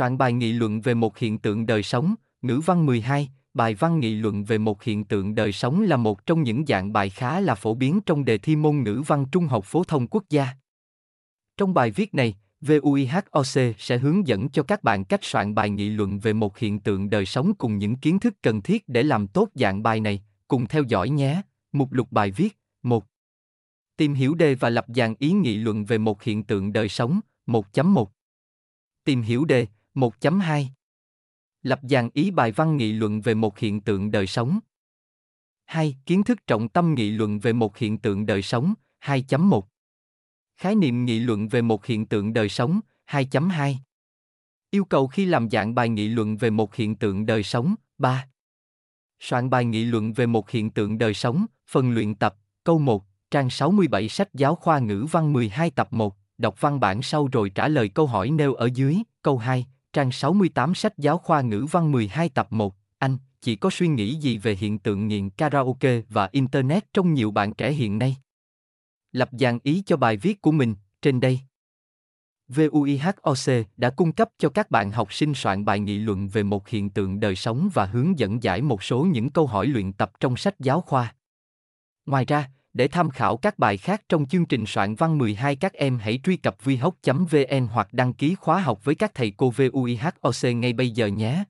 Soạn bài nghị luận về một hiện tượng đời sống, ngữ văn 12, bài văn nghị luận về một hiện tượng đời sống là một trong những dạng bài khá là phổ biến trong đề thi môn ngữ văn trung học phổ thông quốc gia. Trong bài viết này, VUIHOC sẽ hướng dẫn cho các bạn cách soạn bài nghị luận về một hiện tượng đời sống cùng những kiến thức cần thiết để làm tốt dạng bài này, cùng theo dõi nhé. Mục lục bài viết 1. Tìm hiểu đề và lập dàn ý nghị luận về một hiện tượng đời sống 1.1. Tìm hiểu đề 1.2. Lập dàn ý bài văn nghị luận về một hiện tượng đời sống 2. Kiến thức trọng tâm nghị luận về một hiện tượng đời sống 2.1. Khái niệm nghị luận về một hiện tượng đời sống 2.2. Yêu cầu khi làm dạng bài nghị luận về một hiện tượng đời sống 3. Soạn bài nghị luận về một hiện tượng đời sống, phần luyện tập, câu 1, trang 67 sách giáo khoa ngữ văn 12 tập 1, đọc văn bản sau rồi trả lời câu hỏi nêu ở dưới, câu 2, trang 68 sách giáo khoa ngữ văn 12 tập 1, anh, chỉ có suy nghĩ gì về hiện tượng nghiện karaoke và internet trong nhiều bạn trẻ hiện nay? Lập dàn ý cho bài viết của mình, trên đây. VUIHOC đã cung cấp cho các bạn học sinh soạn bài nghị luận về một hiện tượng đời sống và hướng dẫn giải một số những câu hỏi luyện tập trong sách giáo khoa. Ngoài ra, để tham khảo các bài khác trong chương trình soạn văn 12 các em hãy truy cập vihoc.vn hoặc đăng ký khóa học với các thầy cô VUIHOC ngay bây giờ nhé.